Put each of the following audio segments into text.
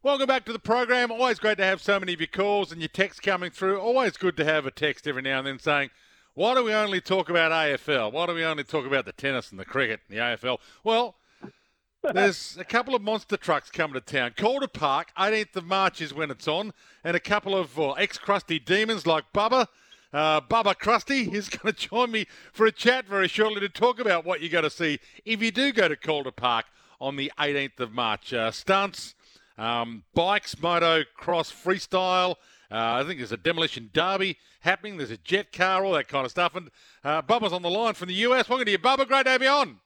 Welcome back to the program. Always great to have so many of your calls and your texts coming through. Always good to have a text every now and then saying, why do we only talk about AFL? Why do we only talk about the tennis and the cricket and the AFL? Well, there's a couple of monster trucks coming to town. Calder Park, 18th of March is when it's on, and a couple of well, ex-crusty demons like Bubba. Uh, Bubba Krusty is going to join me for a chat very shortly to talk about what you're going to see if you do go to Calder Park on the 18th of March. Uh, stunts, um, bikes, moto, cross, freestyle. Uh, I think there's a demolition derby happening. There's a jet car, all that kind of stuff. And uh, Bubba's on the line from the US. Welcome to you, Bubba. Great to have you on.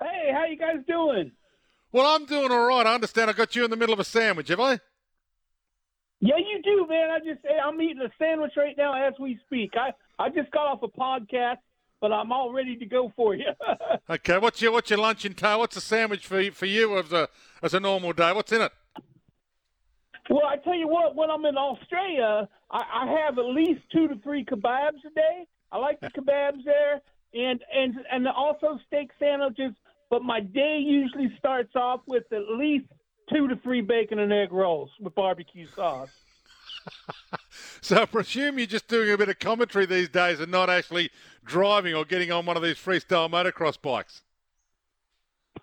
Hey, how you guys doing? Well, I'm doing all right. I understand I got you in the middle of a sandwich, have I? Yeah, you do, man. I just I'm eating a sandwich right now as we speak. I I just got off a podcast, but I'm all ready to go for you. okay, what's your what's your lunch entail? What's a sandwich for you, for you as a as a normal day? What's in it? Well, I tell you what, when I'm in Australia, I, I have at least two to three kebabs a day. I like the kebabs there, and and and also steak sandwiches. But my day usually starts off with at least two to three bacon and egg rolls with barbecue sauce. so I presume you're just doing a bit of commentary these days and not actually driving or getting on one of these freestyle motocross bikes.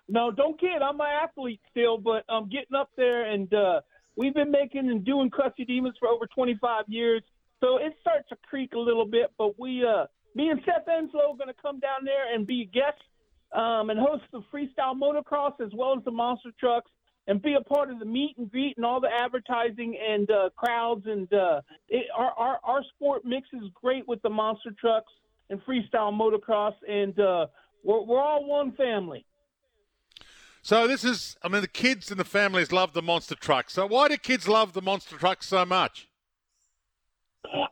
No, don't kid. I'm an athlete still, but I'm getting up there, and uh, we've been making and doing Crusty Demons for over 25 years. So it starts to creak a little bit, but we, uh, me and Seth Enslow, are going to come down there and be guests um, and host the freestyle motocross as well as the monster trucks and be a part of the meet and greet and all the advertising and uh, crowds. And uh, it, our, our our sport mixes great with the monster trucks and freestyle motocross, and uh, we're we're all one family. So this is, I mean, the kids and the families love the monster trucks. So why do kids love the monster trucks so much?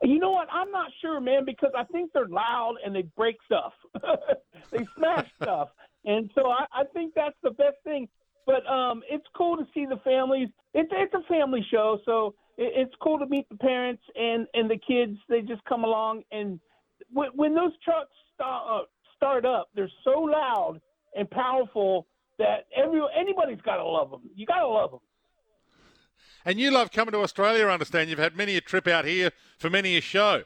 You know what? I'm not sure, man, because I think they're loud and they break stuff. they smash stuff. And so I, I think that's the best thing. But um, it's cool to see the families. It's it's a family show, so it, it's cool to meet the parents and and the kids. They just come along, and when, when those trucks start, uh, start up, they're so loud and powerful that every anybody's got to love them. You got to love them. And you love coming to Australia. I understand you've had many a trip out here for many a show.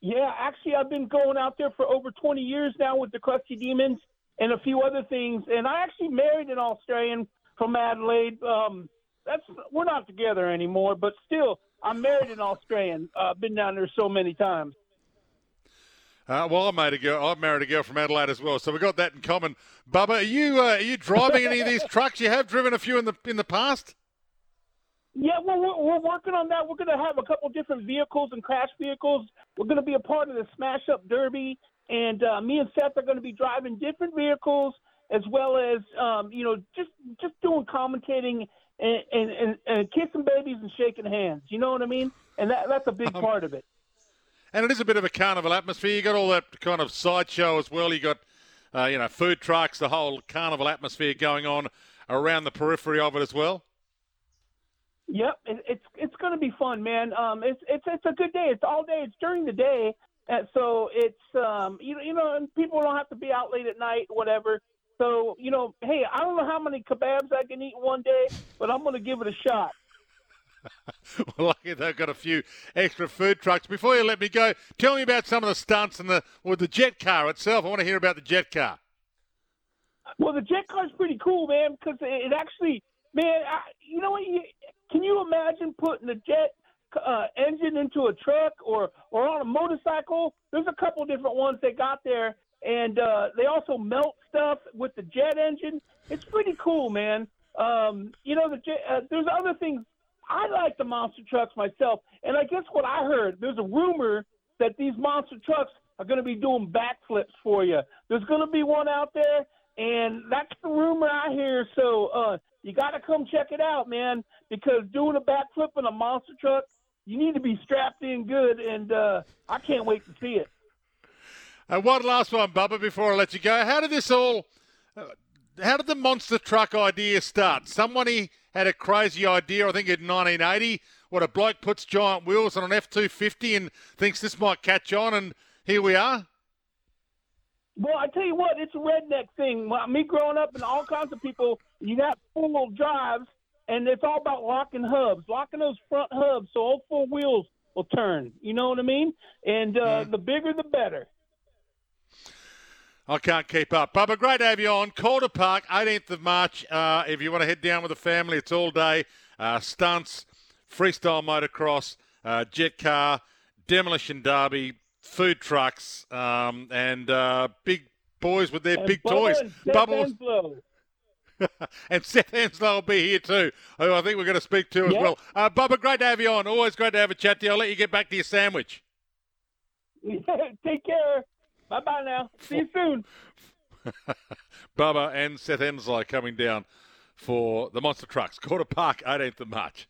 Yeah, actually, I've been going out there for over 20 years now with the Crusty Demons and a few other things. And I actually married an Australian from Adelaide. Um, that's we're not together anymore, but still, I'm married an Australian. I've uh, been down there so many times. Uh, well, I made a girl. I married a girl from Adelaide as well, so we got that in common. Bubba, are you uh, are you driving any of these trucks? You have driven a few in the in the past. Yeah, well, we're, we're working on that. We're going to have a couple different vehicles and crash vehicles. We're going to be a part of the Smash Up Derby, and uh, me and Seth are going to be driving different vehicles as well as um, you know just just doing commentating and, and, and, and, kissing babies and shaking hands. You know what I mean? And that that's a big um, part of it. And it is a bit of a carnival atmosphere. You got all that kind of sideshow as well. You got uh, you know food trucks, the whole carnival atmosphere going on around the periphery of it as well. Yep, it's it's going to be fun, man. Um, it's it's it's a good day. It's all day. It's during the day, and so it's um, you know, you know, and people don't have to be out late at night, whatever. So you know, hey, I don't know how many kebabs I can eat one day, but I'm going to give it a shot. well, lucky they've got a few extra food trucks. Before you let me go, tell me about some of the stunts and the with the jet car itself. I want to hear about the jet car. Well, the jet car is pretty cool, man, because it actually, man, I, you know what? You, can you imagine putting a jet into a truck or or on a motorcycle. There's a couple different ones they got there, and uh, they also melt stuff with the jet engine. It's pretty cool, man. Um, you know, the jet, uh, there's other things. I like the monster trucks myself, and I guess what I heard there's a rumor that these monster trucks are going to be doing backflips for you. There's going to be one out there, and that's the rumor I hear. So uh, you got to come check it out, man. Because doing a backflip in a monster truck, you need to be strapped in good, and uh, I can't wait to see it. And one last one, Bubba, before I let you go. How did this all? Uh, how did the monster truck idea start? Somebody had a crazy idea, I think in 1980. What a bloke puts giant wheels on an F 250 and thinks this might catch on, and here we are. Well, I tell you what, it's a redneck thing. Me growing up and all kinds of people, you got four wheel drives, and it's all about locking hubs, locking those front hubs so all four wheels will turn. You know what I mean? And uh, mm. the bigger, the better. I can't keep up. Bubba, great to have you on. Calder Park, 18th of March. Uh, if you want to head down with the family, it's all day. Uh, stunts, freestyle motocross, uh, jet car, demolition derby, food trucks, um, and uh, big boys with their and big toys. Bubbles. and Seth Henslow will be here too, who I think we're going to speak to as well. Uh, Bubba, great to have you on. Always great to have a chat to you. I'll let you get back to your sandwich. Take care. Bye bye now. See you soon. Bubba and Seth Henslow coming down for the Monster Trucks. Calder Park, 18th of March.